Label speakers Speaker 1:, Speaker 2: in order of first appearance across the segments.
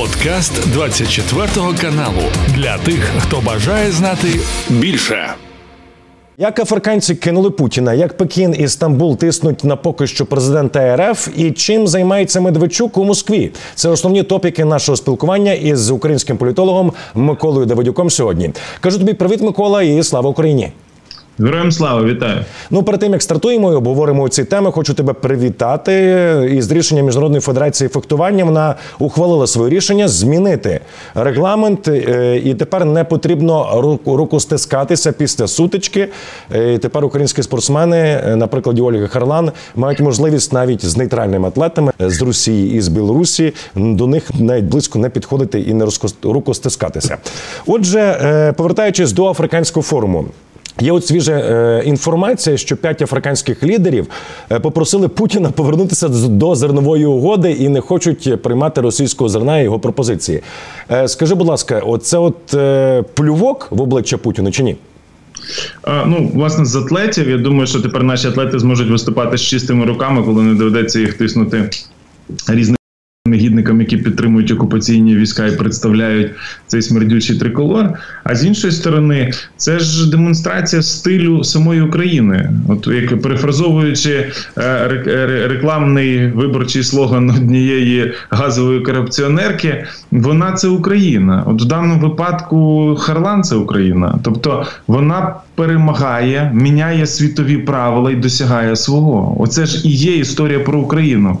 Speaker 1: Подкаст 24 каналу для тих, хто бажає знати більше.
Speaker 2: Як африканці кинули Путіна, як Пекін і Стамбул тиснуть на поки що президента РФ, і чим займається Медведчук у Москві? Це основні топіки нашого спілкування із українським політологом Миколою Давидюком сьогодні. Кажу тобі привіт, Микола, і слава Україні.
Speaker 3: Героям слава, вітаю.
Speaker 2: Ну перед тим як стартуємо і обговоримо ці теми, хочу тебе привітати. Із рішення міжнародної федерації фехтування вона ухвалила своє рішення змінити регламент, е, і тепер не потрібно руку, руку стискатися після сутички. Е, і Тепер українські спортсмени, е, на прикладі Ольги Харлан, мають можливість навіть з нейтральними атлетами з Росії і з Білорусі до них навіть близько не підходити і не руку стискатися. Отже, повертаючись до африканського форуму. Є от свіжа е, інформація, що п'ять африканських лідерів е, попросили Путіна повернутися до зернової угоди і не хочуть приймати російського зерна і його пропозиції. Е, скажи, будь ласка, оце от е, плювок в обличчя Путіна чи ні?
Speaker 3: Ну, власне, з атлетів. Я думаю, що тепер наші атлети зможуть виступати з чистими руками, коли не доведеться їх тиснути різними негідникам, які підтримують окупаційні війська і представляють цей смердючий триколор. А з іншої сторони, це ж демонстрація стилю самої України. От як перефразовуючи е, рекламний виборчий слоган однієї газової корупціонерки, вона це Україна. От в даному випадку Харлан це Україна, тобто вона. Перемагає, міняє світові правила і досягає свого. Оце ж і є історія про Україну.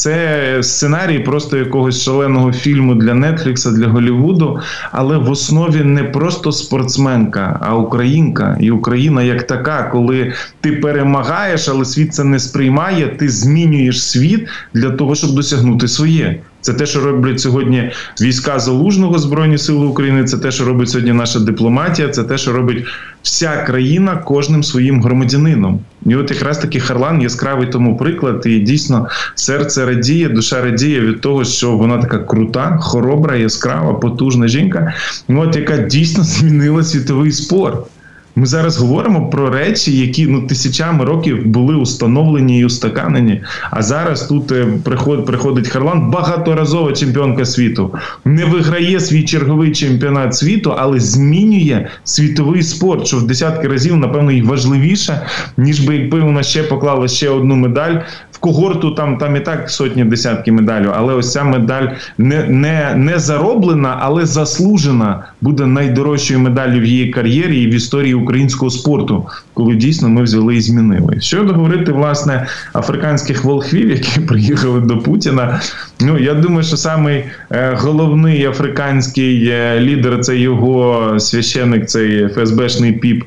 Speaker 3: Це сценарій просто якогось шаленого фільму для Нетфлікса, для Голівуду, але в основі не просто спортсменка, а українка. І Україна як така, коли ти перемагаєш, але світ це не сприймає, ти змінюєш світ для того, щоб досягнути своє. Це те, що роблять сьогодні війська залужного збройні сили України. Це те, що робить сьогодні наша дипломатія. Це те, що робить вся країна кожним своїм громадянином. І от якраз таки Харлан яскравий тому приклад, і дійсно серце радіє, душа радіє від того, що вона така крута, хоробра, яскрава, потужна жінка, от яка дійсно змінила світовий спорт. Ми зараз говоримо про речі, які ну тисячами років були установлені і устаканені. А зараз тут е, приходить приходить Харлан, багаторазова чемпіонка світу, не виграє свій черговий чемпіонат світу, але змінює світовий спорт, що в десятки разів, напевно, і важливіше, ніж би якби вона ще поклала ще одну медаль. В когорту там там і так сотні десятки медалів, але ось ця медаль не не, не зароблена, але заслужена буде найдорожчою медаллю в її кар'єрі і в історії українського спорту, коли дійсно ми взяли і змінили. Щодо говорити власне африканських волхвів, які приїхали до Путіна. Ну я думаю, що самий е, головний африканський е, лідер це його священик, цей ФСБшний піп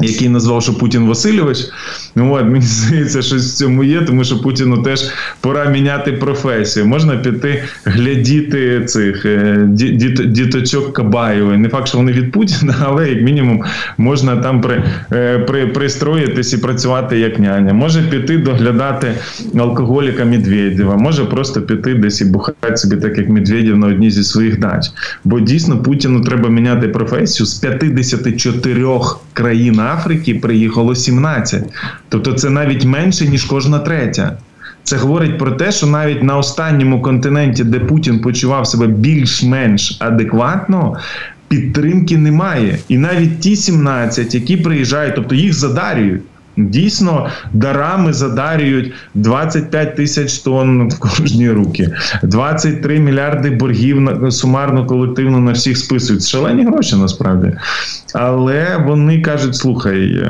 Speaker 3: який назвав, що Путін Васильович. Ну, от, Мені здається, що в цьому є, тому що Путіну теж пора міняти професію. Можна піти глядіти цих е, діточок Кабаєвої. Не факт, що вони від Путіна, але як мінімум можна там при, е, при, пристроїтись і працювати як няня. Може піти доглядати алкоголіка Медведєва, може просто піти десь і бухати собі, так як Медведєв на одній зі своїх дач. Бо дійсно Путіну треба міняти професію з 54 країн. Африки приїхало 17. Тобто це навіть менше, ніж кожна третя. Це говорить про те, що навіть на останньому континенті, де Путін почував себе більш-менш адекватно, підтримки немає. І навіть ті 17, які приїжджають, тобто їх задарюють. Дійсно, дарами задарюють 25 тисяч тонн в кожні руки, 23 мільярди боргів на сумарно колективно на всіх списують. Шалені гроші насправді. Але вони кажуть: слухай, е,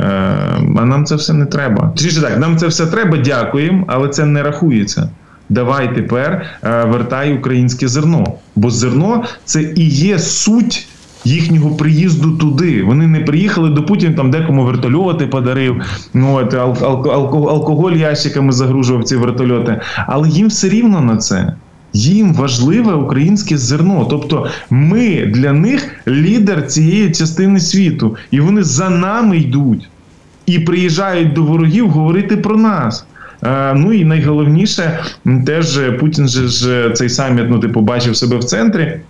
Speaker 3: а нам це все не треба. Чи так, нам це все треба, дякуємо, але це не рахується. Давай тепер е, вертай українське зерно, бо зерно це і є суть їхнього приїзду туди. Вони не приїхали до Путіна, там декому вертольоти подарив. Ну от алкоголь ящиками загружував ці вертольоти, але їм все рівно на це. Їм важливе українське зерно, тобто ми для них лідер цієї частини світу, і вони за нами йдуть і приїжджають до ворогів говорити про нас. Е, ну і найголовніше, теж Путін же ж цей саміт ну, типу, бачив себе в центрі.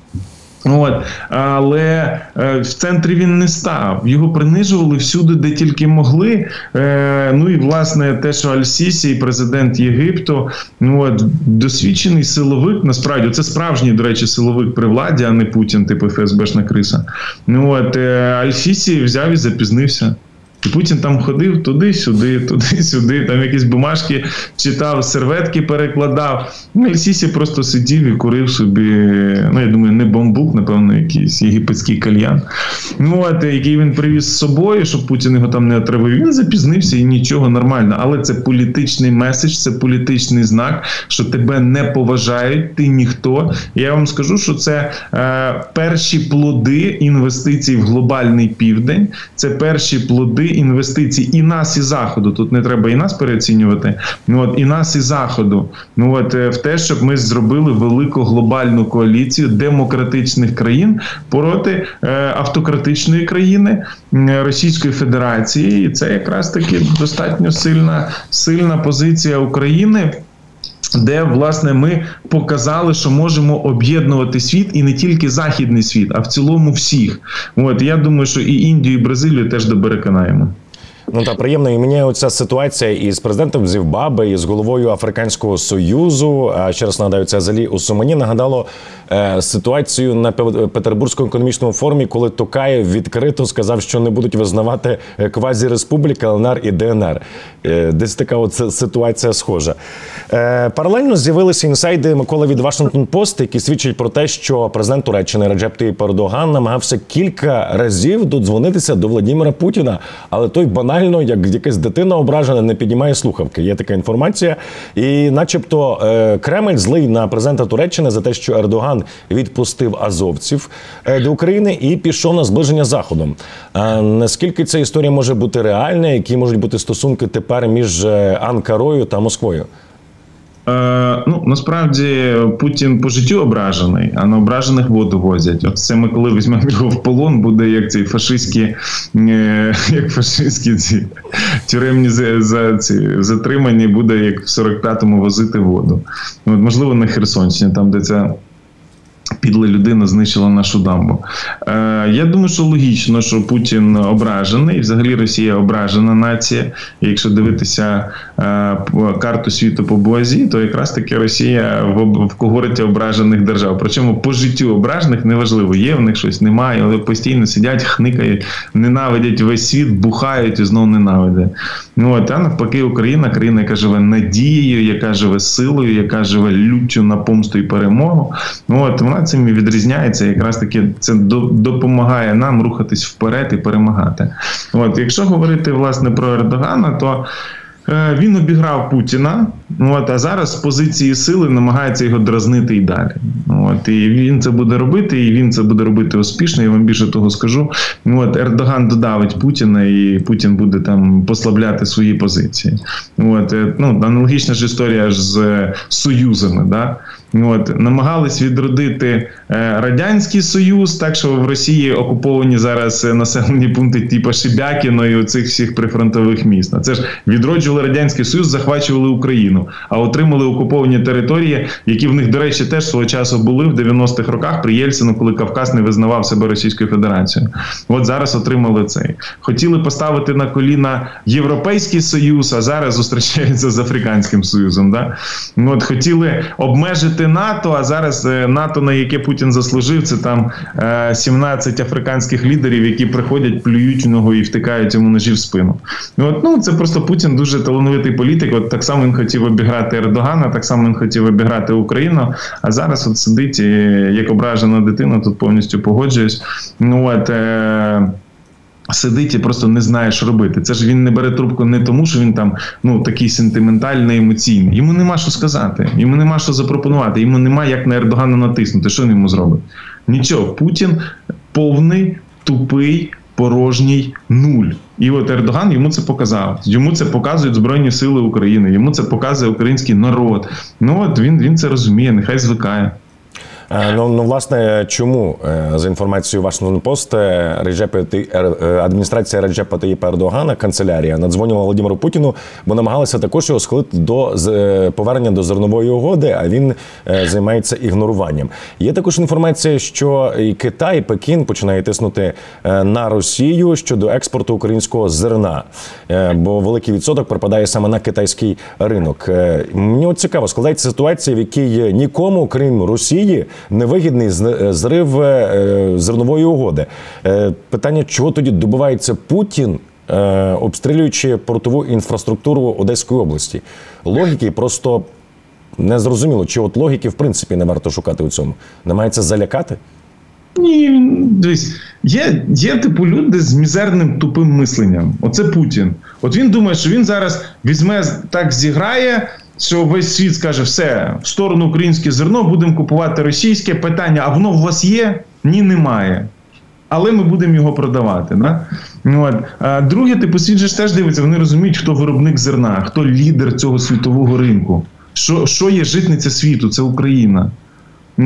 Speaker 3: От, Але е, в центрі він не став. Його принижували всюди, де тільки могли. Е, Ну і власне те, що Аль-Сісі, президент Єгипту, ну от досвідчений силовик, насправді це справжній, до речі, силовик при владі, а не Путін, типу ФСБшна криса. Ну от е, Аль-Сісі взяв і запізнився. І Путін там ходив туди-сюди, туди-сюди, там якісь бумажки читав, серветки перекладав. Ну, і Сісі просто сидів і курив собі. Ну, я думаю, не бамбук, напевно, якийсь єгипетський кальян. Ну, от, який він привіз з собою, щоб Путін його там не отравив. Він запізнився і нічого нормально. Але це політичний меседж, це політичний знак, що тебе не поважають, ти ніхто. Я вам скажу, що це е, перші плоди інвестицій в глобальний південь, це перші плоди інвестицій і нас, і заходу. Тут не треба і нас переоцінювати. Ну от і нас, і заходу. Ну от е, в те, щоб ми зробили велику глобальну коаліцію демократичних країн проти е, автократичної країни Російської Федерації, і це якраз таки достатньо сильна, сильна позиція України. Де власне ми показали, що можемо об'єднувати світ і не тільки західний світ, а в цілому всіх. От я думаю, що і Індію, і Бразилію теж добереконаємо.
Speaker 2: Ну та приємно і мені оця ситуація із президентом Зівбаби, і з головою Африканського союзу. А ще раз нагадаю, це Залі Усумані нагадало е, ситуацію на Петербурзькому економічному форумі, коли Токаєв відкрито сказав, що не будуть визнавати е, квазі-республіки ЛНР і ДНР. Е, десь така от ситуація схожа. Е, паралельно з'явилися інсайди Микола від Вашингтон Пост, які свідчать про те, що президент Туреччини Реджеп Таyyip Ердоган намагався кілька разів додзвонитися до Владимира Путіна, але той банально, як якась дитина ображена, не піднімає слухавки. Є така інформація, і, начебто, е, Кремль злий на президента Туреччини за те, що Ердоган відпустив азовців до України і пішов на зближення заходом. Наскільки ця історія може бути реальна, які можуть бути стосунки тепер між Анкарою та Москвою?
Speaker 3: Е, ну насправді Путін по життю ображений, а на ображених воду возять. От це ми коли візьмемо його в полон, буде як ці фашистські, е, як фашистські ці тюремні за, за ці затримані, буде як в 45-му возити воду. От, Можливо, на Херсонщині, там де ця підла людина знищила нашу дамбу. Е, Я думаю, що логічно, що Путін ображений, взагалі Росія ображена нація. Якщо дивитися е, карту світу по Бозі, то якраз таки Росія в, в когорті ображених держав. Причому по життю ображених неважливо, є в них щось, немає, але постійно сидять, хникають, ненавидять весь світ, бухають і знову ненавидять. Ну от а навпаки, Україна, країна, яка живе надією, яка живе силою, яка живе люттю на помсту і перемогу. Ну от вона цим і відрізняється. Якраз таки це допомагає нам рухатись вперед і перемагати. От, якщо говорити власне про Ердогана, то Е, він обіграв Путіна, от, а зараз з позиції сили намагається його дразнити і далі. От, І він це буде робити, і він це буде робити успішно. Я вам більше того скажу. От, Ердоган додавить Путіна, і Путін буде там послабляти свої позиції. От, е, ну, Аналогічна ж історія з союзами. Да? От, Намагались відродити е, Радянський Союз, так що в Росії окуповані зараз населені пункти, типу Шибякіно і оцих всіх прифронтових міст. Це ж відроджували радянський союз, захвачували Україну, а отримали окуповані території, які в них, до речі, теж свого часу були в 90-х роках при Єльцину, коли Кавказ не визнавав себе Російською Федерацією. От зараз отримали цей. Хотіли поставити на коліна Європейський Союз, а зараз зустрічаються з Африканським Союзом. Да? От хотіли обмежити НАТО, а зараз е, НАТО, на яке Путін заслужив, це там 17 е, африканських лідерів, які приходять, плюють в нього і втикають йому ножі в спину. От, ну це просто Путін дуже талановитий політик. От так само він хотів обіграти Ердогана, так само він хотів обіграти Україну. А зараз от сидить як ображена дитина, тут повністю погоджуюсь. Ну от. Е- Сидить і просто не знає, що робити. Це ж він не бере трубку не тому, що він там ну такий сентиментальний, емоційний. Йому нема що сказати, йому нема що запропонувати, йому нема як на Ердогана натиснути. Що він йому зробить? Нічого, Путін повний, тупий, порожній нуль. І от Ердоган йому це показав. Йому це показують Збройні Сили України, йому це показує український народ. Ну от він він це розуміє, нехай звикає.
Speaker 2: Е, ну, ну власне, чому е, за інформацією Вашингтон Пост адміністрація Реджепа Таїпа Ердогана, канцелярія надзвонювала Володимиру Путіну, бо намагалася також його схилити до повернення до зернової угоди. А він займається ігноруванням. Є також інформація, що і Китай, і Пекін починає тиснути на Росію щодо експорту українського зерна, бо великий відсоток припадає саме на китайський ринок. Мені цікаво складається ситуація, в якій нікому, крім Росії, невигідний зрив е, зернової угоди. Е, питання, чого тоді добувається Путін, е, обстрілюючи портову інфраструктуру Одеської області? Логіки просто не зрозуміло, чи от логіки в принципі не варто шукати у цьому. Намагається залякати?
Speaker 3: Ні, дивись, є є типу люди з мізерним тупим мисленням. Оце Путін. От він думає, що він зараз візьме так зіграє, що весь світ скаже, все, в сторону українське зерно, будемо купувати російське питання, а воно у вас є? Ні, немає. Але ми будемо його продавати. Да? От. А Друге, типу, світ же теж дивиться, вони розуміють, хто виробник зерна, хто лідер цього світового ринку. Що що є житниця світу? Це Україна.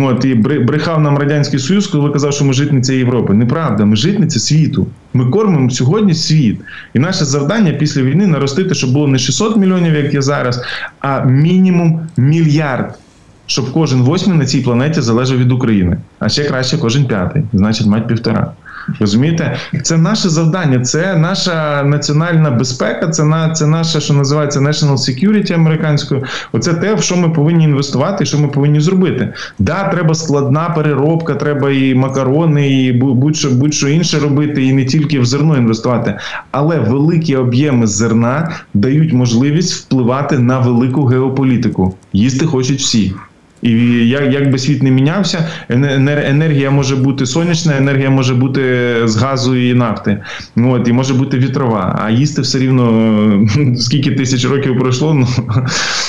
Speaker 3: От, І брехав нам Радянський Союз, коли казав, що ми житниця Європи. Неправда, ми житниця світу. Ми кормимо сьогодні світ. І наше завдання після війни наростити, щоб було не 600 мільйонів, як є зараз, а мінімум мільярд. Щоб кожен восьмий на цій планеті залежав від України. А ще краще кожен п'ятий, значить, мать півтора. Розумієте, це наше завдання, це наша національна безпека, це на це наше, що називається national security американською. Оце те, в що ми повинні інвестувати, і що ми повинні зробити. Да, треба складна переробка, треба і макарони, і будь-що будь-що інше робити, і не тільки в зерно інвестувати. Але великі об'єми зерна дають можливість впливати на велику геополітику. Їсти хочуть всі. І як як би світ не мінявся, енергія може бути сонячна, енергія може бути з газу і нафти. Ну, от, І може бути вітрова. А їсти все рівно скільки тисяч років пройшло, ну,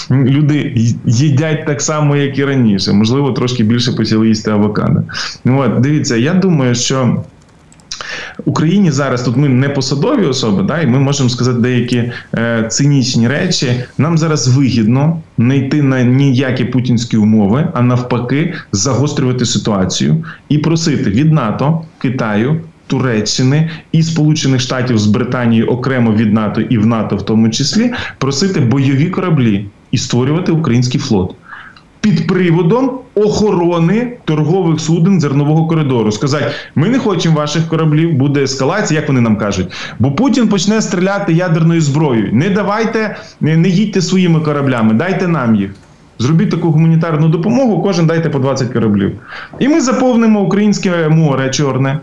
Speaker 3: люди їдять так само, як і раніше. Можливо, трошки більше почали їсти авокадо. Ну, от, Дивіться, я думаю, що. Україні зараз тут ми не посадові особи, да, і ми можемо сказати деякі е, цинічні речі. Нам зараз вигідно не йти на ніякі путінські умови, а навпаки, загострювати ситуацію і просити від НАТО, Китаю. Туреччини і Сполучених Штатів з Британією окремо від НАТО і в НАТО, в тому числі, просити бойові кораблі і створювати український флот під приводом охорони торгових суден зернового коридору. Сказати, ми не хочемо ваших кораблів, буде ескалація, як вони нам кажуть. Бо Путін почне стріляти ядерною зброєю. Не давайте, не їдьте своїми кораблями, дайте нам їх. Зробіть таку гуманітарну допомогу, кожен дайте по 20 кораблів. І ми заповнимо українське море чорне.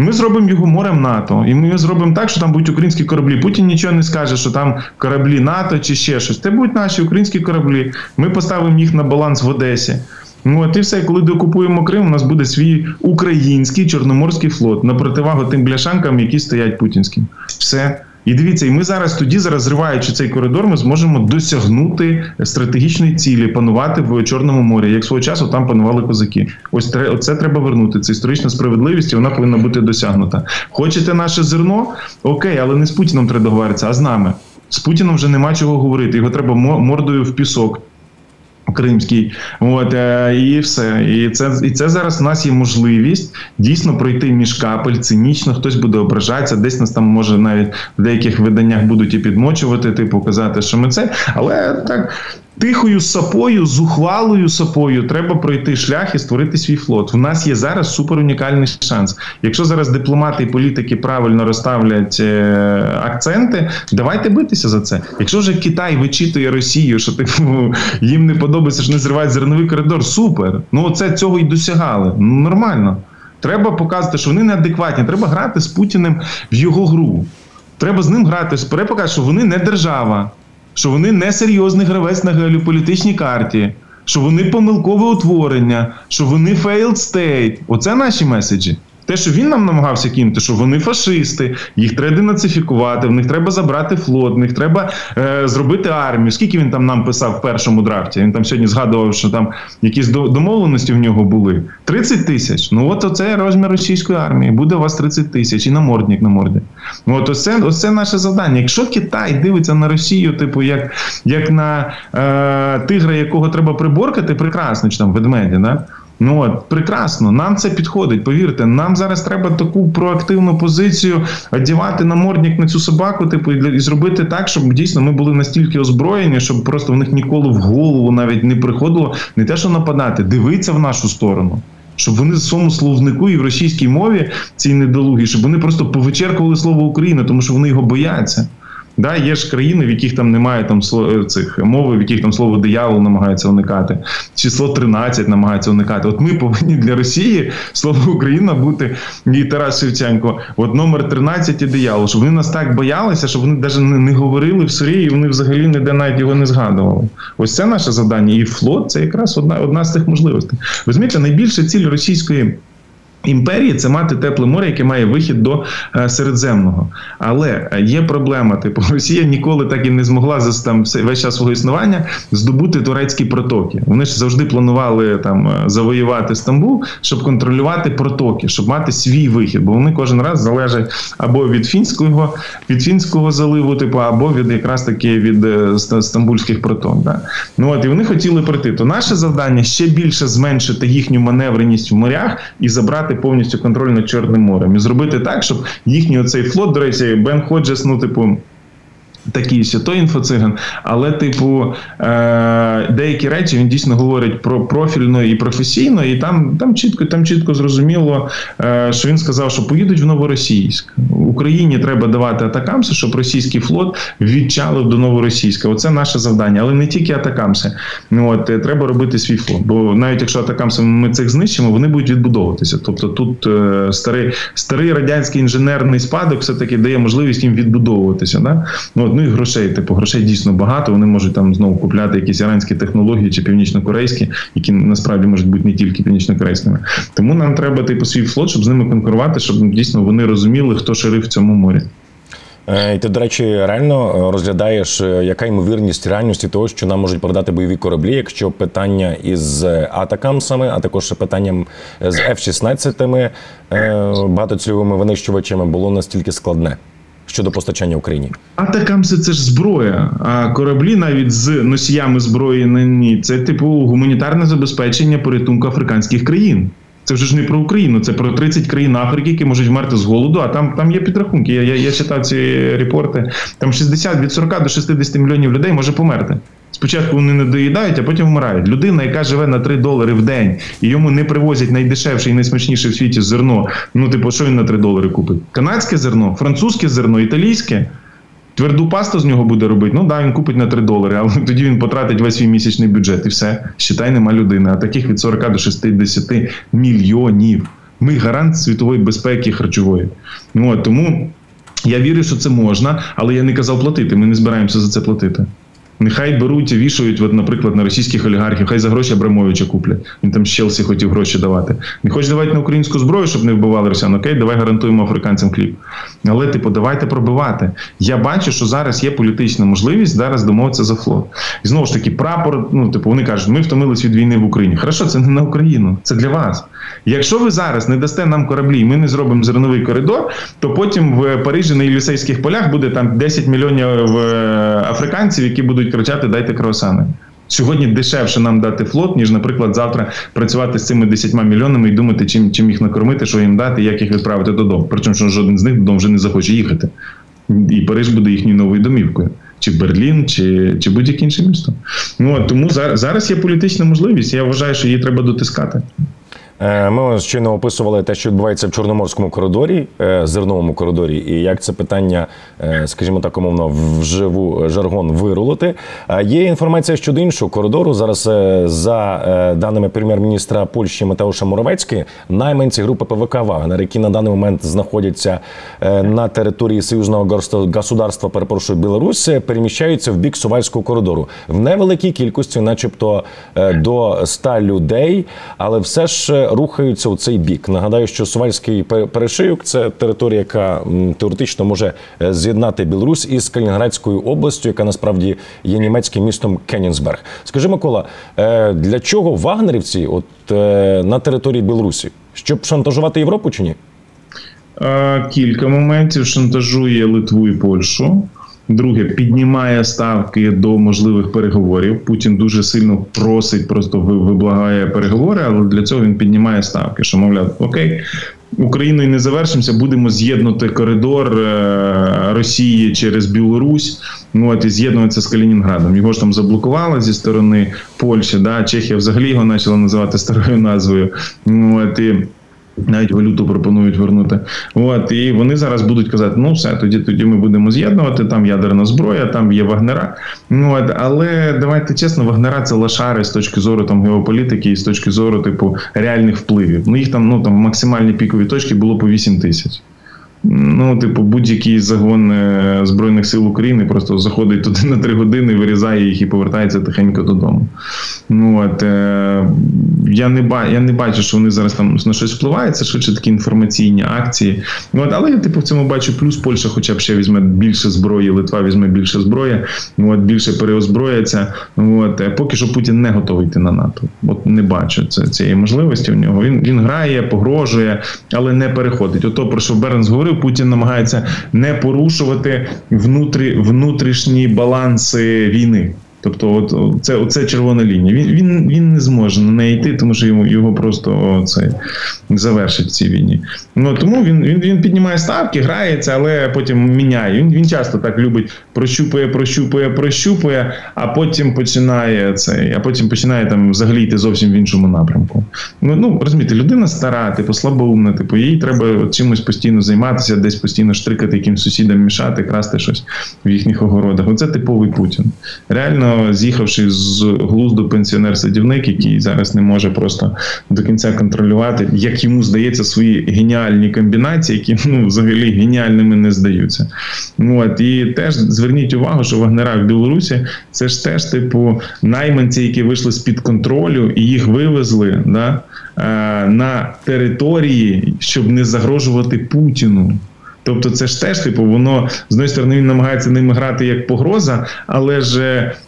Speaker 3: Ми зробимо його морем НАТО, і ми зробимо так, що там будуть українські кораблі. Путін нічого не скаже, що там кораблі НАТО чи ще щось. Це будуть наші українські кораблі. Ми поставимо їх на баланс в Одесі. Ну от і все, коли докупуємо Крим, у нас буде свій український чорноморський флот на противагу тим бляшанкам, які стоять путінським. Все. І дивіться, і ми зараз тоді, зараз зриваючи цей коридор, ми зможемо досягнути стратегічної цілі, панувати в Чорному морі. Як свого часу там панували козаки. Ось це треба вернути. Це історична справедливість, і вона повинна бути досягнута. Хочете наше зерно? Окей, але не з Путіном треба договоритися, а з нами. З Путіном вже нема чого говорити. Його треба мордою в пісок. Кримський, от е, і все, і це і це зараз у нас є можливість дійсно пройти між капель цинічно. Хтось буде ображатися, десь нас там може навіть в деяких виданнях будуть і підмочувати, типу казати, що ми це, але так Тихою сапою, зухвалою сапою треба пройти шлях і створити свій флот. У нас є зараз супер унікальний шанс. Якщо зараз дипломати і політики правильно розставлять е, акценти, давайте битися за це. Якщо вже Китай вичитує Росію, що типу їм не подобається, що не зривають зерновий коридор, супер. Ну це цього і досягали. Ну нормально. Треба показувати, що вони неадекватні. Треба грати з Путіним в його гру. Треба з ним грати. Треба показати, що вони не держава що вони не серйозний гравець на геополітичній карті, що вони помилкове утворення, що вони failed state. Оце наші меседжі. Те, що він нам намагався кинути, що вони фашисти, їх треба денацифікувати, в них треба забрати флот, в них треба е, зробити армію. Скільки він там нам писав в першому драфті? Він там сьогодні згадував, що там якісь домовленості в нього були. 30 тисяч. Ну от оце розмір російської армії. Буде у вас 30 тисяч і намордник на морді. Ну от оце, оце наше завдання. Якщо Китай дивиться на Росію, типу, як як на е, тигра, якого треба приборкати, прекрасно чи там ведмеді, да? Ну от прекрасно, нам це підходить. Повірте, нам зараз треба таку проактивну позицію одягати намордник на цю собаку, типу, і зробити так, щоб дійсно ми були настільки озброєні, щоб просто в них ніколи в голову навіть не приходило не те, що нападати, дивиться в нашу сторону. Щоб вони в своєму словнику і в російській мові цій недолугі, щоб вони просто повичеркували слово Україна, тому що вони його бояться. Да, Є ж країни, в яких там немає там е, цих мови, в яких там слово диявол намагається уникати, число 13 намагається уникати. От ми повинні для Росії слово Україна бути і Тарас Шевченко. От номер 13 і диявол, щоб вони нас так боялися, щоб вони навіть не, говорили в сурі, і вони взагалі ніде навіть його не згадували. Ось це наше завдання. І флот це якраз одна одна з цих можливостей. Ви розумієте, найбільша ціль російської. Імперії це мати тепле море, яке має вихід до е, Середземного. Але е, є проблема. Типу, Росія ніколи так і не змогла за там весь час свого існування здобути турецькі протоки. Вони ж завжди планували там е, завоювати Стамбул, щоб контролювати протоки, щоб мати свій вихід. Бо вони кожен раз залежать або від фінського від фінського заливу, типу, або від якраз таки від стамбульських проток. Да? Ну от і вони хотіли пройти. То наше завдання ще більше зменшити їхню маневреність в морях і забрати повністю контроль над Чорним морем і зробити так, щоб їхній оцей флот, до речі, Бен Ходжес, ну типу. Такий ще той інфоциган, але, типу, е- деякі речі він дійсно говорить про профільно і професійно, і там там чітко там чітко зрозуміло, е- що він сказав, що поїдуть в Новоросійськ. Україні треба давати атакамси, щоб російський флот відчалив до Новоросійська. Оце наше завдання, але не тільки атакамси. Ну, от е, треба робити свій флот. Бо навіть якщо атакамси ми цих знищимо, вони будуть відбудовуватися. Тобто тут е- старий старий радянський інженерний спадок все таки дає можливість їм відбудовуватися. Да? Ну, от, Ну і грошей, типу, грошей дійсно багато. Вони можуть там знову купляти якісь іранські технології чи північно-корейські, які насправді можуть бути не тільки північно-корейськими. Тому нам треба типу свій флот, щоб з ними конкурувати, щоб дійсно вони розуміли, хто шериф в цьому морі.
Speaker 2: Е, і ти, до речі, реально розглядаєш, е, яка ймовірність реальності того, що нам можуть продати бойові кораблі, якщо питання із атакамсами, а також питанням з F-16 е, багатоцільовими винищувачами було настільки складне щодо постачання Україні.
Speaker 3: Атакамси це ж зброя. А кораблі навіть з носіями зброї на ні, це типу гуманітарне забезпечення порятунку африканських країн. Це вже ж не про Україну, це про 30 країн Африки, які можуть вмерти з голоду. А там там є підрахунки. Я я, я читав ці репорти. Там 60 від 40 до 60 мільйонів людей може померти. Спочатку вони не доїдають, а потім вмирають. Людина, яка живе на 3 долари в день, і йому не привозять найдешевше і найсмачніше в світі зерно. Ну, типу, що він на 3 долари купить? Канадське зерно, французьке зерно, італійське. Тверду пасту з нього буде робити. Ну да, він купить на 3 долари, але тоді він потратить весь свій місячний бюджет і все. Считай, нема людини. А таких від 40 до 60 мільйонів. Ми гарант світової безпеки харчової. Ну, Тому я вірю, що це можна, але я не казав платити. Ми не збираємося за це платити. Нехай беруть і вішають, от, наприклад, на російських олігархів, хай за гроші Абрамовича куплять. Він там з Челсі хотів гроші давати. Не хочеш давати на українську зброю, щоб не вбивали росіян. Окей, давай гарантуємо африканцям хліб. Але, типу, давайте пробивати. Я бачу, що зараз є політична можливість зараз домовитися за флот. І знову ж таки, прапор, ну, типу, вони кажуть, ми втомились від війни в Україні. Хорошо, це не на Україну, це для вас. Якщо ви зараз не дасте нам кораблі, і ми не зробимо зерновий коридор, то потім в Парижі на Єлісейських полях буде там 10 мільйонів е, африканців, які будуть будуть кричати Дайте круасани. Сьогодні дешевше нам дати флот, ніж, наприклад, завтра працювати з цими 10 мільйонами і думати, чим чим їх накормити, що їм дати, як їх відправити додому. Причому що жоден з них додому вже не захоче їхати. І Париж буде їхньою новою домівкою. Чи Берлін, чи чи будь-яке інше місто. Ну тому зараз, зараз є політична можливість. Я вважаю, що її треба дотискати.
Speaker 2: Е, ми щойно описували те, що відбувається в Чорноморському коридорі, е, зерновому коридорі, і як це питання, е, скажімо так, умовно, вживу жаргон вирулити. Є інформація щодо іншого коридору. Зараз за даними прем'єр-міністра Польщі Матеуша Моровецьки, найманці групи ПВК Вагнер, які на даний момент знаходяться на території союзного государства, перепрошую Білорусь, переміщаються в бік Сувальського коридору в невеликій кількості, начебто до 100 людей, але все ж рухаються у цей бік. Нагадаю, що Сувальський перешийок це територія, яка теоретично може е, з'єднати Білорусь із Калінградською областю, яка насправді є німецьким містом Кенінсберг. Скажи, Микола, е, для чого вагнерівці от е, на території Білорусі? Щоб шантажувати Європу чи ні?
Speaker 3: Кілька моментів шантажує Литву і Польщу. Друге, піднімає ставки до можливих переговорів. Путін дуже сильно просить, просто виблагає переговори, але для цього він піднімає ставки. Що мовляв, окей, Україною не завершимося, будемо з'єднати коридор е, Росії через Білорусь. Ну от і з'єднуватися з Калінінградом. Його ж там заблокували зі сторони Польщі. Да, Чехія взагалі його почала називати старою назвою. Ну от і навіть валюту пропонують вернути. От і вони зараз будуть казати: ну все, тоді тоді ми будемо з'єднувати. Там ядерна зброя, там є вагнера. Ну от, але давайте чесно, вагнера це лошари з точки зору там геополітики і з точки зору типу реальних впливів. Ну їх там ну там максимальні пікові точки було по 8 тисяч. Ну, типу, будь-який загон е, Збройних сил України просто заходить туди на три години, вирізає їх і повертається тихенько додому. Ну от е, я не ба я не бачу, що вони зараз там на щось впливають, це швидше такі інформаційні акції. Ну, от, Але я типу в цьому бачу плюс Польща, хоча б ще візьме більше зброї, Литва візьме більше зброї, ну, от, більше переозброїться. Ну, от, е, Поки що Путін не готовий йти на НАТО. От не бачу це, цієї можливості в нього. Він він грає, погрожує, але не переходить. Ото про що Бернс говорив Путін намагається не порушувати внутрі, внутрішні баланси війни. Тобто, от це оце червона лінія. Він він він не зможе на неї йти, тому що йому його просто це завершить в цій війні. Ну тому він він він піднімає ставки, грається, але потім міняє. Він він часто так любить прощупує, прощупує, прощупує, а потім починає це, а потім починає там взагалі йти зовсім в іншому напрямку. Ну ну розумієте, людина стара, типу слабоумна, типу їй треба чимось постійно займатися, десь постійно штрикати якимсь сусідам, мішати, красти щось в їхніх огородах. Оце типовий Путін. Реально з'їхавши з глузду пенсіонер-садівник, який зараз не може просто до кінця контролювати, як йому здається, свої геніальні комбінації, які ну взагалі геніальними не здаються. От і теж зверніть увагу, що вагнера в Білорусі це ж теж типу найманці, які вийшли з під контролю і їх вивезли да, е, на території, щоб не загрожувати Путіну. Тобто, це ж теж типу, воно з однієї сторони він намагається ними грати як погроза, але ж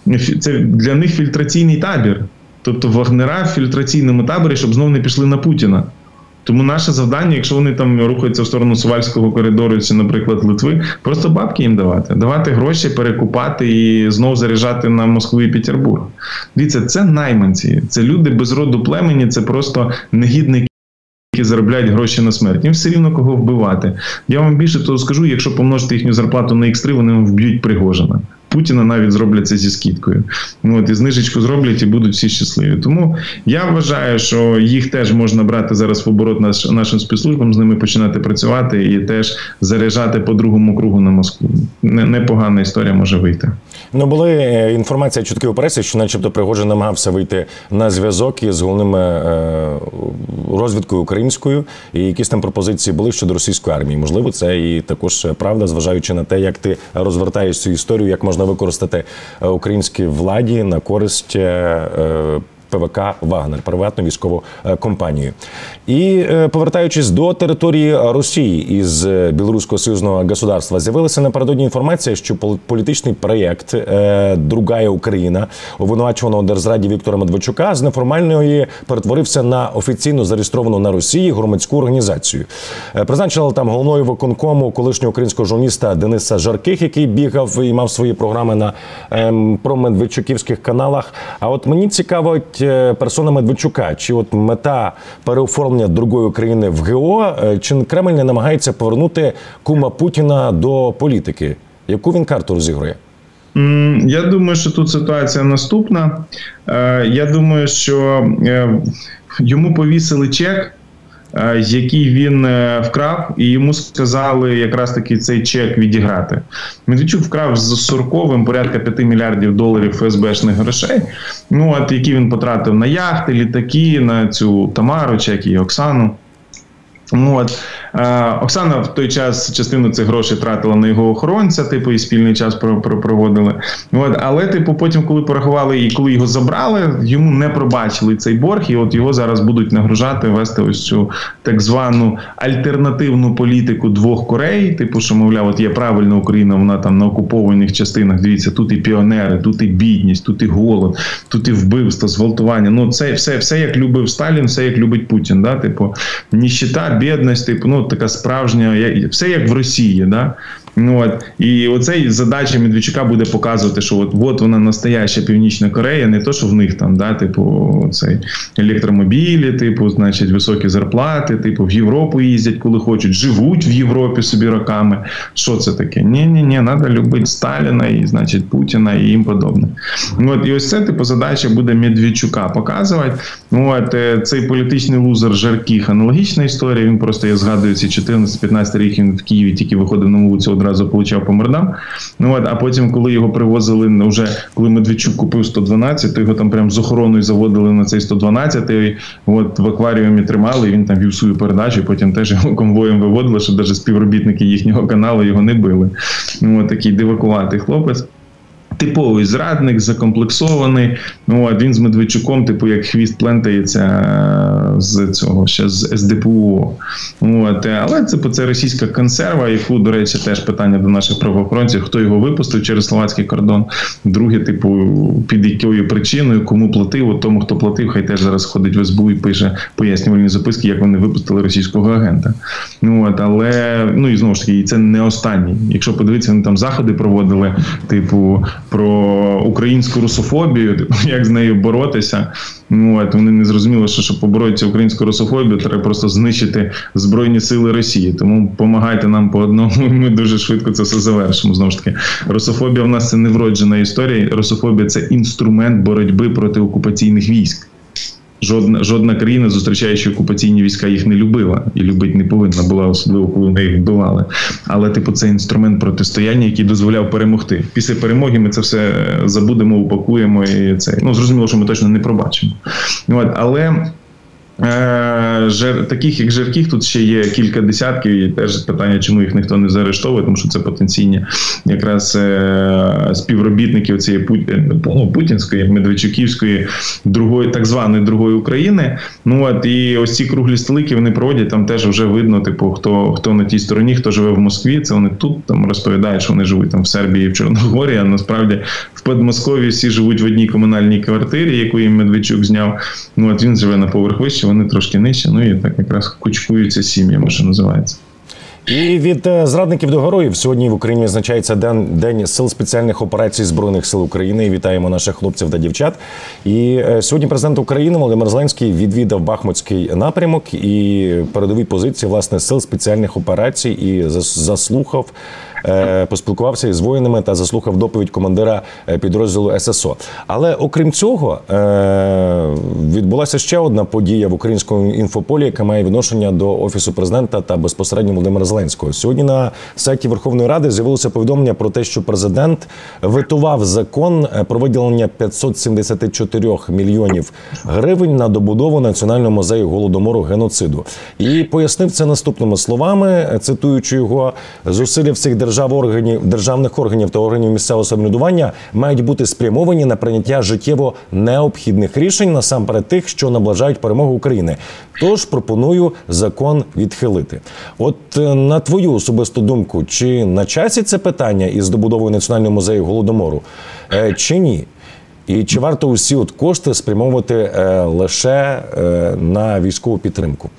Speaker 3: е, це для них фільтраційний табір. Тобто вагнера в фільтраційному таборі, щоб знову не пішли на Путіна. Тому наше завдання, якщо вони там рухаються в сторону Сувальського коридору, чи, наприклад, Литви, просто бабки їм давати, давати гроші, перекупати і знову заряджати на Москву і Петербург. Дивіться, це найманці, це люди без роду племені, це просто негідники які заробляють гроші на смерть. Їм все рівно кого вбивати. Я вам більше того скажу, якщо помножити їхню зарплату на X3, вони вб'ють Пригожина. Путіна навіть зроблять це зі скидкою. Ну от і знижечку зроблять і будуть всі щасливі. Тому я вважаю, що їх теж можна брати зараз в оборот наш, нашим спецслужбам, з ними починати працювати і теж заряджати по другому кругу на Москву. Непогана історія може вийти.
Speaker 2: Ну були е, інформація чутки у пресі, що, начебто, Пригожин намагався вийти на зв'язок із головними е, розвідкою українською, і якісь там пропозиції були щодо російської армії. Можливо, це і також правда, зважаючи на те, як ти розвертаєш цю історію, як можна використати е, українській владі на користь ПВК Вагнер, приватну військову е, компанію. І е, повертаючись до території Росії із е, білоруського союзного государства, з'явилася напередодні інформація, що політичний проєкт Другая Україна обвинувачуваного держзраді Віктора Медведчука з неформальної перетворився на офіційно зареєстровану на Росії громадську організацію. Призначили там головною виконкому колишнього українського журналіста Дениса Жарких, який бігав і мав свої програми на ем, промедведчуківських каналах. А от мені цікаво. Е, персона Медведчука, чи от мета переоформлення другої України в ГО, е, чи Кремль не намагається повернути кума Путіна до політики? Яку він карту розігрує?
Speaker 3: Я думаю, що тут ситуація наступна. Е, я думаю, що йому повісили чек Е, який він е, вкрав, і йому сказали якраз таки цей чек відіграти. Медведчук вкрав з Сурковим порядка 5 мільярдів доларів ФСБшних грошей. Ну от які він потратив на яхти, літаки, на цю Тамару, чек і Оксану. Ну, от. Е, Оксана в той час частину цих грошей тратила на його охоронця, типу, і спільний час проводили. От, Але, типу, потім, коли порахували і коли його забрали, йому не пробачили цей борг, і от його зараз будуть нагружати, вести ось цю так звану альтернативну політику двох Корей. Типу, що мовляв, от є правильна Україна, вона там на окупованих частинах. Дивіться, тут і піонери, тут і бідність, тут і голод, тут і вбивство, зґвалтування. Ну, це все, все як любив Сталін, все як любить Путін. Да? Типу, ніщита, бідність, типу, ну така справжня, все як в Росії. Да? Ну, от, І оцей задача Медведчука буде показувати, що от от вона настояща Північна Корея, не то, що в них там, да, типу, цей електромобілі, типу, значить, високі зарплати, типу, в Європу їздять, коли хочуть, живуть в Європі собі роками. Що це таке? Ні, ні, ні, треба любити Сталіна і, значить, Путіна і їм подобне. Ну, от, І ось це типу задача буде Медведчука показувати. Ну, от, е, Цей політичний лузер Жарких, аналогічна історія. Він просто я згадую ці 14-15 років він в Києві тільки виходив на вулицю, одразу получав по мордам. Ну от, а потім, коли його привозили вже коли Медведчук купив 112, то його там прям з охороною заводили на цей 112, і от в акваріумі тримали. і Він там вів свою передачу. Потім теж його конвоєм виводили, що навіть співробітники їхнього каналу його не били. Ну от такий дивакуватий хлопець типовий зрадник, закомплексований. Ну, от Він з Медведчуком, типу, як хвіст плентається е, з цього ще з СДПУ. От. Але типу, це російська консерва, яку, до речі, теж питання до наших правоохоронців, хто його випустив через словацький кордон. Друге, типу, під якою причиною, кому платив, от тому, хто платив, хай теж зараз ходить в СБУ і пише пояснювальні записки, як вони випустили російського агента. Ну, от, Але ну і знову ж таки, це не останній. Якщо подивитися, вони там заходи проводили, типу, про українську русофобію, як з нею боротися. Ну, от, Вони не зрозуміли, що щоб поборотися українську русофобію, треба просто знищити Збройні Сили Росії. Тому допомагайте нам по одному, і ми дуже швидко це все завершимо. Знову ж таки, русофобія в нас це не вроджена історія. Русофобія це інструмент боротьби проти окупаційних військ. Жодна жодна країна, зустрічаючи окупаційні війська, їх не любила і любити не повинна була, особливо коли вони їх вбивали. Але, типу, це інструмент протистояння, який дозволяв перемогти. Після перемоги ми це все забудемо, упакуємо і це. Ну зрозуміло, що ми точно не пробачимо. Але жер, таких як Жерких тут ще є кілька десятків, і теж питання, чому їх ніхто не заарештовує, тому що це потенційні якраз е, співробітники цієї ну, путінської, медведчуківської, другої, так званої другої України. Ну от і ось ці круглі столики вони проводять там теж вже видно, типу, хто хто на тій стороні, хто живе в Москві. Це вони тут там розповідають, що вони живуть там в Сербії, в Чорногорії. А насправді в Подмосков'ї всі живуть в одній комунальній квартирі, яку їм Медведчук зняв. Ну от він живе на поверх вище вони трошки нижче. Ну і так якраз кучкуються сім'ями, що називається.
Speaker 2: І від е, зрадників до героїв сьогодні в Україні відзначається день день сил спеціальних операцій збройних сил України. Вітаємо наших хлопців та дівчат. І е, сьогодні президент України Володимир Зеленський відвідав Бахмутський напрямок і передові позиції власне сил спеціальних операцій і заслухав. Е, поспілкувався із воїнами та заслухав доповідь командира е, підрозділу ССО. Але окрім цього, е, відбулася ще одна подія в українському інфополі, яка має відношення до офісу президента та безпосередньо Володимира Зеленського. Сьогодні на сайті Верховної Ради з'явилося повідомлення про те, що президент витував закон про виділення 574 мільйонів гривень на добудову національного музею голодомору геноциду і пояснив це наступними словами, цитуючи його зусилля всіх держав держав органів державних органів та органів місцевого самоврядування мають бути спрямовані на прийняття життєво необхідних рішень насамперед тих, що наближають перемогу України. Тож пропоную закон відхилити. От е, на твою особисту думку, чи на часі це питання із добудовою національного музею голодомору, е, чи ні? І чи варто усі от кошти спрямовувати е, лише на військову підтримку?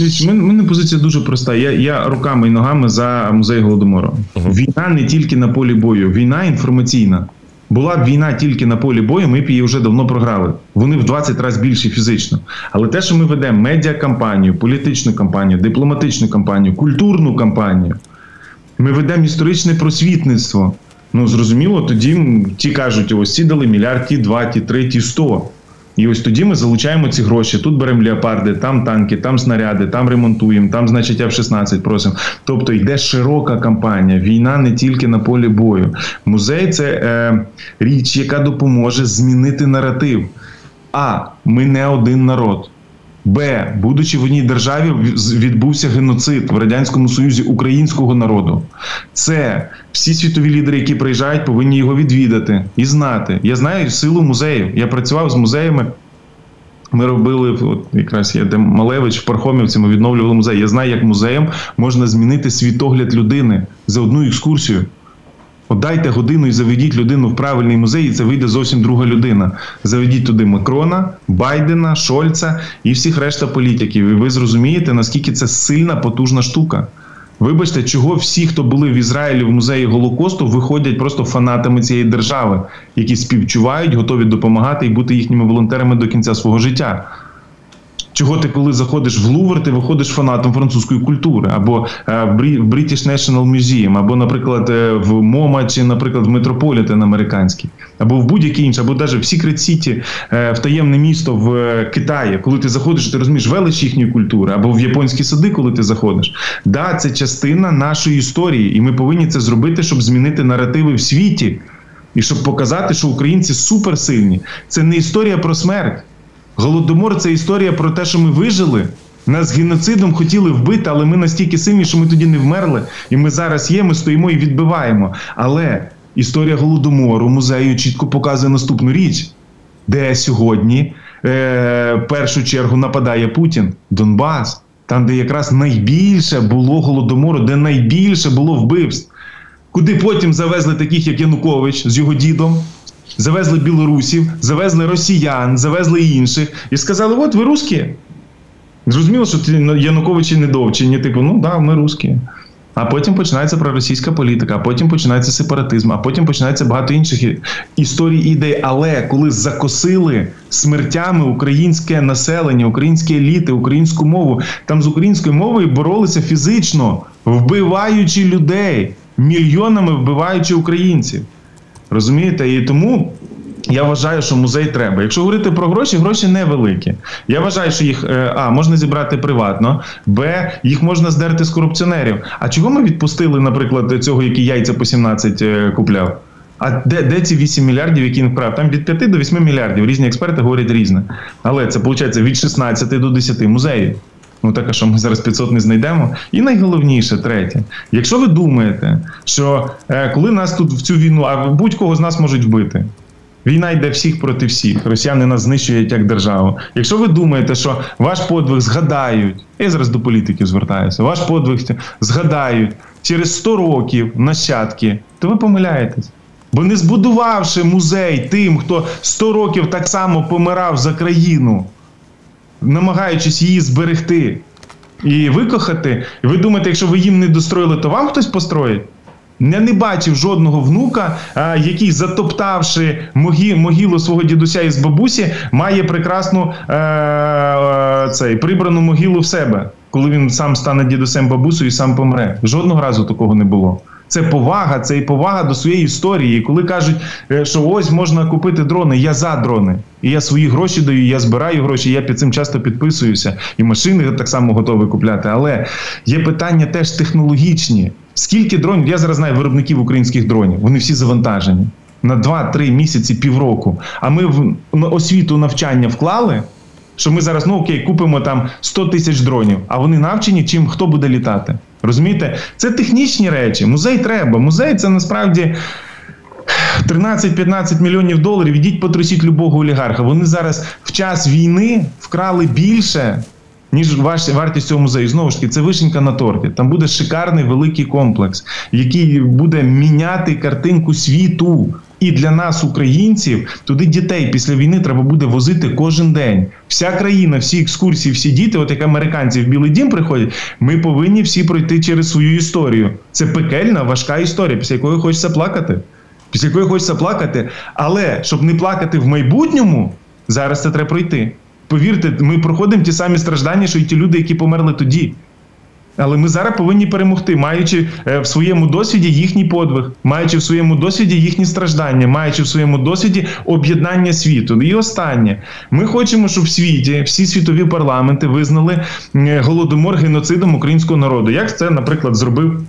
Speaker 3: У мене позиція дуже проста. Я я руками і ногами за музей голодомору. Uh-huh. Війна не тільки на полі бою, війна інформаційна. Була б війна тільки на полі бою, ми б її вже давно програли. Вони в 20 разів більше фізично. Але те, що ми ведемо медіакампанію, політичну кампанію, дипломатичну кампанію, культурну кампанію, ми ведемо історичне просвітництво. Ну зрозуміло, тоді ті кажуть, ось ці дали мільярд, ті два, ті три, ті сто. І ось тоді ми залучаємо ці гроші. Тут беремо леопарди, там танки, там снаряди, там ремонтуємо, там, значить, F-16 просимо. Тобто йде широка кампанія. Війна не тільки на полі бою. Музей це е, річ, яка допоможе змінити наратив. А ми не один народ. Б, будучи в одній державі, відбувся геноцид в радянському союзі українського народу. Це всі світові лідери, які приїжджають, повинні його відвідати і знати. Я знаю силу музею. Я працював з музеями. Ми робили от якраз я де Малевич в Пархомівці. Ми відновлювали музей. Я знаю, як музеєм можна змінити світогляд людини за одну екскурсію. От дайте годину і заведіть людину в правильний музей, і це вийде зовсім друга людина. Заведіть туди Макрона, Байдена, Шольца і всіх решта політиків. І ви зрозумієте, наскільки це сильна, потужна штука. Вибачте, чого всі, хто були в Ізраїлі в музеї Голокосту, виходять просто фанатами цієї держави, які співчувають, готові допомагати і бути їхніми волонтерами до кінця свого життя. Чого ти, коли заходиш в Лувр, ти виходиш фанатом французької культури, або е, British National Museum, або, наприклад, е, в МОМА, чи, наприклад, в Метрополітен американський, або в будь-який інший, або навіть в City, е, в таємне місто в Китаї, коли ти заходиш, ти розумієш велич їхньої культури, або в японські сади, коли ти заходиш. Да, це частина нашої історії, і ми повинні це зробити, щоб змінити наративи в світі, і щоб показати, що українці суперсильні. Це не історія про смерть. Голодомор це історія про те, що ми вижили. Нас геноцидом хотіли вбити, але ми настільки сильні, що ми тоді не вмерли. І ми зараз є, ми стоїмо і відбиваємо. Але історія голодомору музею чітко показує наступну річ, де сьогодні е, першу чергу нападає Путін, Донбас, там, де якраз найбільше було голодомору, де найбільше було вбивств. Куди потім завезли таких, як Янукович з його дідом, завезли білорусів, завезли росіян, завезли інших і сказали: от ви русські. Зрозуміло, що ти Януковичі недовчені, типу, ну да, ми русські. А потім починається проросійська політика, а потім починається сепаратизм, а потім починається багато інших історій ідей. Але коли закосили смертями українське населення, українські еліти, українську мову, там з українською мовою боролися фізично, вбиваючи людей, мільйонами вбиваючи українців. Розумієте? І тому. Я вважаю, що музей треба. Якщо говорити про гроші, гроші невеликі. Я вважаю, що їх е, а можна зібрати приватно, б їх можна здерти з корупціонерів. А чого ми відпустили, наприклад, цього, який яйця по 17 е, купляв? А де де ці 8 мільярдів, які він вкрав? Там від 5 до 8 мільярдів. Різні експерти говорять різне. Але це виходить від 16 до 10 музеїв. Ну так, що ми зараз 500 не знайдемо. І найголовніше, третє, якщо ви думаєте, що е, коли нас тут в цю війну, а будь-кого з нас можуть вбити. Війна йде всіх проти всіх. Росіяни нас знищують як державу. Якщо ви думаєте, що ваш подвиг згадають, я зараз до політиків звертаюся, ваш подвиг згадають через 100 років нащадки, то ви помиляєтесь. Бо не збудувавши музей тим, хто 100 років так само помирав за країну намагаючись її зберегти і викохати, і ви думаєте, якщо ви їм не достроїли, то вам хтось построїть? Я не бачив жодного внука, який, затоптавши могилу свого дідуся із бабусі, має прекрасну е, е, цей, прибрану могилу в себе, коли він сам стане дідусем бабусею і сам помре. Жодного разу такого не було. Це повага, це і повага до своєї історії. Коли кажуть, е, що ось можна купити дрони, я за дрони. І я свої гроші даю, я збираю гроші, я під цим часто підписуюся. І машини так само готові купляти. Але є питання теж технологічні. Скільки дронів? Я зараз знаю виробників українських дронів. Вони всі завантажені на 2-3 місяці, півроку. А ми в освіту навчання вклали. Що ми зараз ну окей, купимо там 100 тисяч дронів, а вони навчені, чим хто буде літати. Розумієте? Це технічні речі. Музей треба. Музей це насправді. 13-15 мільйонів доларів. Ідіть потрусіть любого олігарха. Вони зараз в час війни вкрали більше, ніж вартість цього музею. Знову ж таки, це вишенька на торті. Там буде шикарний великий комплекс, який буде міняти картинку світу. І для нас, українців, туди дітей після війни треба буде возити кожен день. Вся країна, всі екскурсії, всі діти, от як американці в Білий Дім приходять, ми повинні всі пройти через свою історію. Це пекельна, важка історія, після якої хочеться плакати. Після якої хочеться плакати. Але щоб не плакати в майбутньому, зараз це треба пройти. Повірте, ми проходимо ті самі страждання, що й ті люди, які померли тоді. Але ми зараз повинні перемогти, маючи е, в своєму досвіді їхній подвиг, маючи в своєму досвіді їхні страждання, маючи в своєму досвіді об'єднання світу. І останнє, ми хочемо, щоб в світі всі світові парламенти визнали голодомор геноцидом українського народу. Як це, наприклад, зробив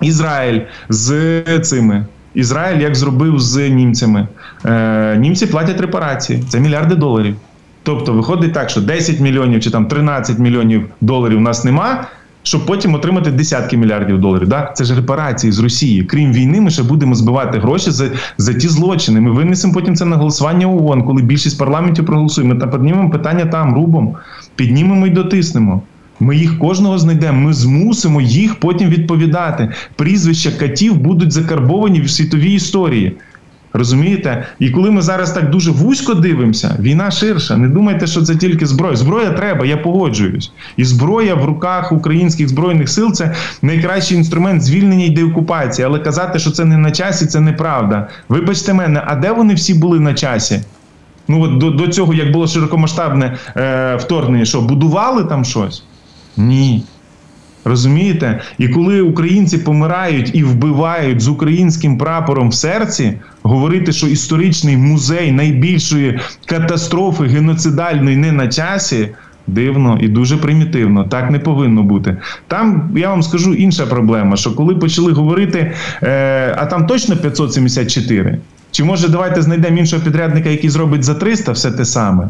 Speaker 3: Ізраїль з цими. Ізраїль як зробив з німцями. Е, Німці платять репарації, це мільярди доларів. Тобто виходить так, що 10 мільйонів чи там 13 мільйонів доларів у нас нема щоб потім отримати десятки мільярдів доларів. Да? Це ж репарації з Росії. Крім війни, ми ще будемо збивати гроші за за ті злочини. Ми винесемо потім це на голосування ООН, коли більшість парламентів проголосує. Ми та піднімемо питання там рубом, піднімемо і дотиснемо. Ми їх кожного знайдемо. Ми змусимо їх потім відповідати. Прізвища катів будуть закарбовані в світовій історії. Розумієте? І коли ми зараз так дуже вузько дивимося, війна ширша. Не думайте, що це тільки зброя. Зброя треба, я погоджуюсь. І зброя в руках українських збройних сил це найкращий інструмент звільнення і деокупації. Але казати, що це не на часі, це неправда. Вибачте мене, а де вони всі були на часі? Ну от до, до цього, як було широкомасштабне е, вторгнення, що будували там щось? Ні. Розумієте? І коли українці помирають і вбивають з українським прапором в серці, говорити, що історичний музей найбільшої катастрофи геноцидальної не на часі. Дивно і дуже примітивно, так не повинно бути. Там я вам скажу інша проблема: що коли почали говорити, е, а там точно 574, чи може давайте знайдемо іншого підрядника, який зробить за 300 все те саме.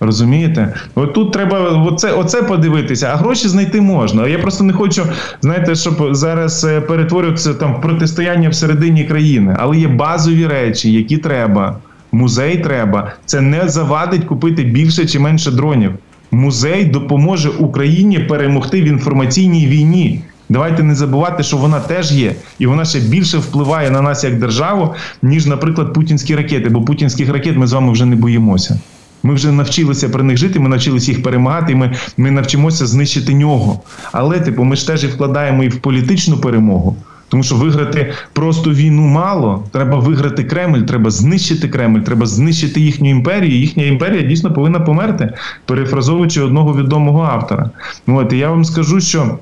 Speaker 3: Розумієте? От тут треба оце, оце подивитися, а гроші знайти можна. Я просто не хочу, знаєте, щоб зараз е, перетворюватися там протистояння всередині країни. Але є базові речі, які треба. Музей треба. Це не завадить купити більше чи менше дронів. Музей допоможе Україні перемогти в інформаційній війні. Давайте не забувати, що вона теж є, і вона ще більше впливає на нас як державу, ніж, наприклад, путінські ракети. Бо путінських ракет ми з вами вже не боїмося. Ми вже навчилися при них жити, ми навчилися їх перемагати, і ми, ми навчимося знищити нього. Але, типу, ми ж теж і вкладаємо і в політичну перемогу. Тому що виграти просто війну мало. Треба виграти Кремль, треба знищити Кремль, треба знищити їхню імперію. Їхня імперія дійсно повинна померти, перефразовуючи одного відомого автора. Ну от і я вам скажу, що.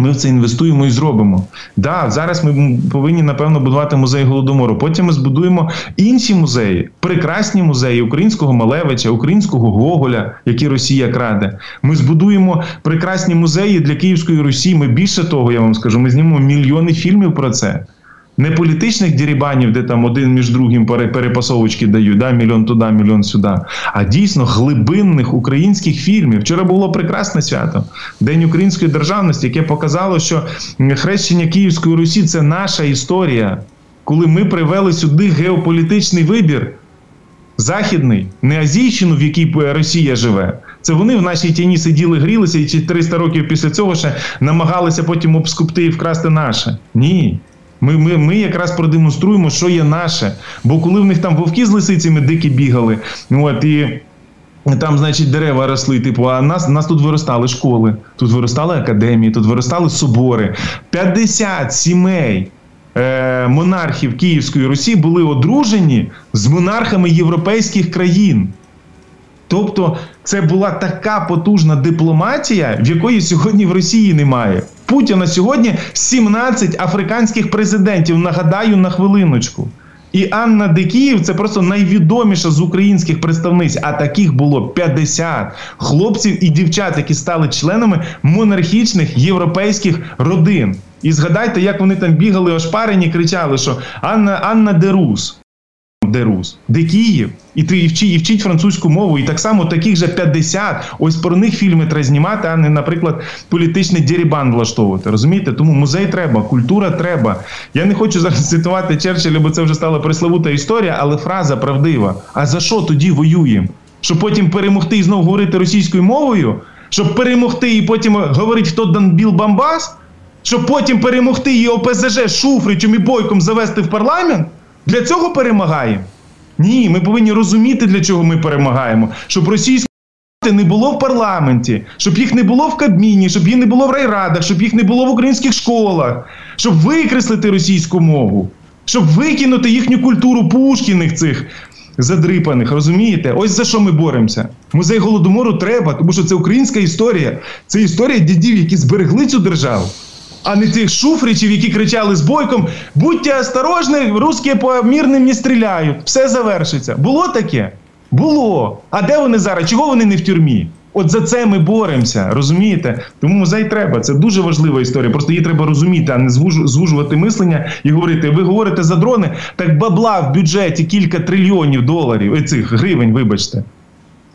Speaker 3: Ми в це інвестуємо і зробимо. Да, зараз ми повинні напевно будувати музей голодомору. Потім ми збудуємо інші музеї, прекрасні музеї українського Малевича, українського Гоголя, які Росія краде. Ми збудуємо прекрасні музеї для Київської Русі. Ми більше того, я вам скажу, ми знімемо мільйони фільмів про це. Не політичних дірібанів, де там один між другим перепасовочки дають, да, мільйон туди, мільйон сюди, а дійсно глибинних українських фільмів. Вчора було прекрасне свято, День української державності, яке показало, що хрещення Київської Русі це наша історія, коли ми привели сюди геополітичний вибір. Західний, не Азійщину, в якій Росія живе. Це вони в нашій тіні сиділи, грілися і 300 років після цього ще намагалися потім обскупти і вкрасти наше. Ні. Ми ми, ми якраз продемонструємо, що є наше. Бо коли в них там вовки з лисицями дикі бігали, от і. Там, значить, дерева росли, типу, а нас нас тут виростали школи, тут виростали академії, тут виростали собори. 50 сімей е, монархів Київської Русі були одружені з монархами європейських країн. Тобто, це була така потужна дипломатія, в якої сьогодні в Росії немає. Путіна сьогодні 17 африканських президентів. Нагадаю на хвилиночку. І Анна Дикіїв це просто найвідоміша з українських представниць. А таких було 50 хлопців і дівчат, які стали членами монархічних європейських родин. І згадайте, як вони там бігали ошпарені, кричали, що Анна Анна Дерус де Рус, де Київ, і ти і вчить, і вчить французьку мову, і так само таких же 50. Ось про них фільми треба знімати, а не, наприклад, політичний дірібан влаштовувати. Розумієте? Тому музей треба, культура треба. Я не хочу зараз цитувати Черчилля, бо це вже стала пресловута історія, але фраза правдива. А за що тоді воюємо? Щоб потім перемогти і знову говорити російською мовою, щоб перемогти і потім говорити, хто Данбіл Бамбас, щоб потім перемогти і ОПЗЖ Шуфричем і Бойком завести в парламент. Для цього перемагаємо? Ні, ми повинні розуміти, для чого ми перемагаємо. Щоб російські не було в парламенті, щоб їх не було в Кабміні, щоб їх не було в райрадах, щоб їх не було в українських школах, щоб викреслити російську мову, щоб викинути їхню культуру Пушкіних цих задрипаних. Розумієте? Ось за що ми боремося. Музей голодомору треба, тому що це українська історія. Це історія дідів, які зберегли цю державу а не тих шуфричів, які кричали з бойком: будьте осторожні, русські по мирним не стріляють. Все завершиться. Було таке? Було. А де вони зараз? Чого вони не в тюрмі? От за це ми боремося, розумієте? Тому музей треба. Це дуже важлива історія. Просто її треба розуміти, а не звужувати мислення і говорити: ви говорите за дрони, так бабла в бюджеті кілька трильйонів доларів, е, цих гривень, вибачте,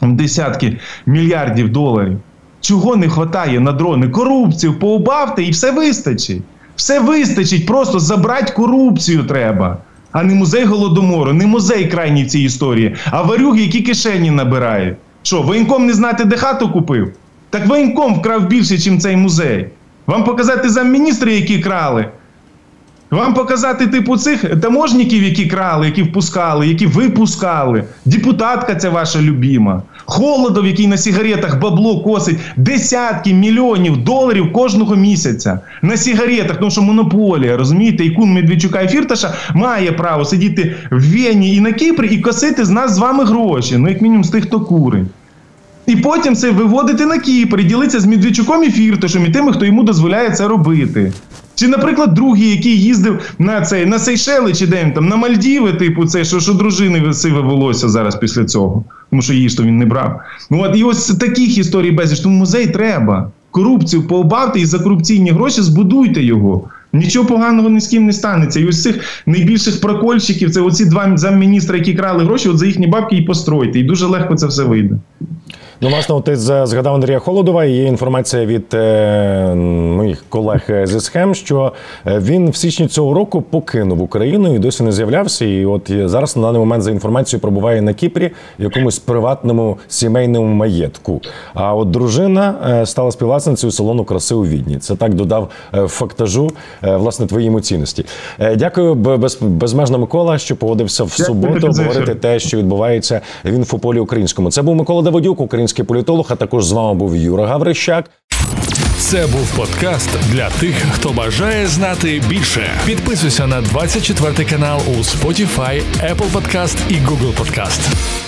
Speaker 3: десятки мільярдів доларів. Чого не вистачає на дрони? Корупцію поубавте і все вистачить. Все вистачить, просто забрати корупцію треба. А не музей голодомору, не музей крайній в цій історії, а варюги, які кишені набирають. Що, воєнком не знати, де хату купив? Так воєнком вкрав більше, ніж цей музей. Вам показати замміністри, які крали. Вам показати типу цих таможників, які крали, які впускали, які випускали. Депутатка ця ваша любима. Холодов, який на сигаретах бабло косить десятки мільйонів доларів кожного місяця. На сигаретах, тому що монополія, розумієте, і кун Медведчука і Фірташа має право сидіти в Вені і на Кіпрі і косити з нас з вами гроші. Ну, як мінімум, з тих, хто курить. І потім це виводити на Кіпр і ділитися з Медведчуком і Фірташем і тими, хто йому дозволяє це робити. Чи, наприклад, другий, який їздив на цей на Сейшели, чи де він там на Мальдіви, типу, це що, що дружини сиве волосся зараз після цього, тому що її ж то він не брав. Ну от і ось таких історій безліч. Тому музей треба. Корупцію пообавте і за корупційні гроші збудуйте його. Нічого поганого ні з ким не станеться. І ось цих найбільших прокольщиків, це оці два замміністра, які крали гроші, от за їхні бабки і постройте. І дуже легко це все вийде.
Speaker 2: Ну, власне, ти згадав Андрія Холодова. і Є інформація від е, моїх колег зі схем, що е, він в січні цього року покинув Україну і досі не з'являвся. І от зараз на даний момент за інформацією пробуває на Кіпрі в якомусь приватному сімейному маєтку. А от дружина е, стала співвласницею салону краси у Відні. Це так додав е, фактажу власне твої емоційності. Дякую, без, безмежно Микола, що поводився в суботу говорити те, що відбувається в інфополі українському. Це був Микола Давидюк, український політолог. А також з вами був Юра Гаврищак.
Speaker 1: Це був подкаст для тих, хто бажає знати більше. Підписуйся на 24 канал у Spotify, Apple Podcast і Google Podcast.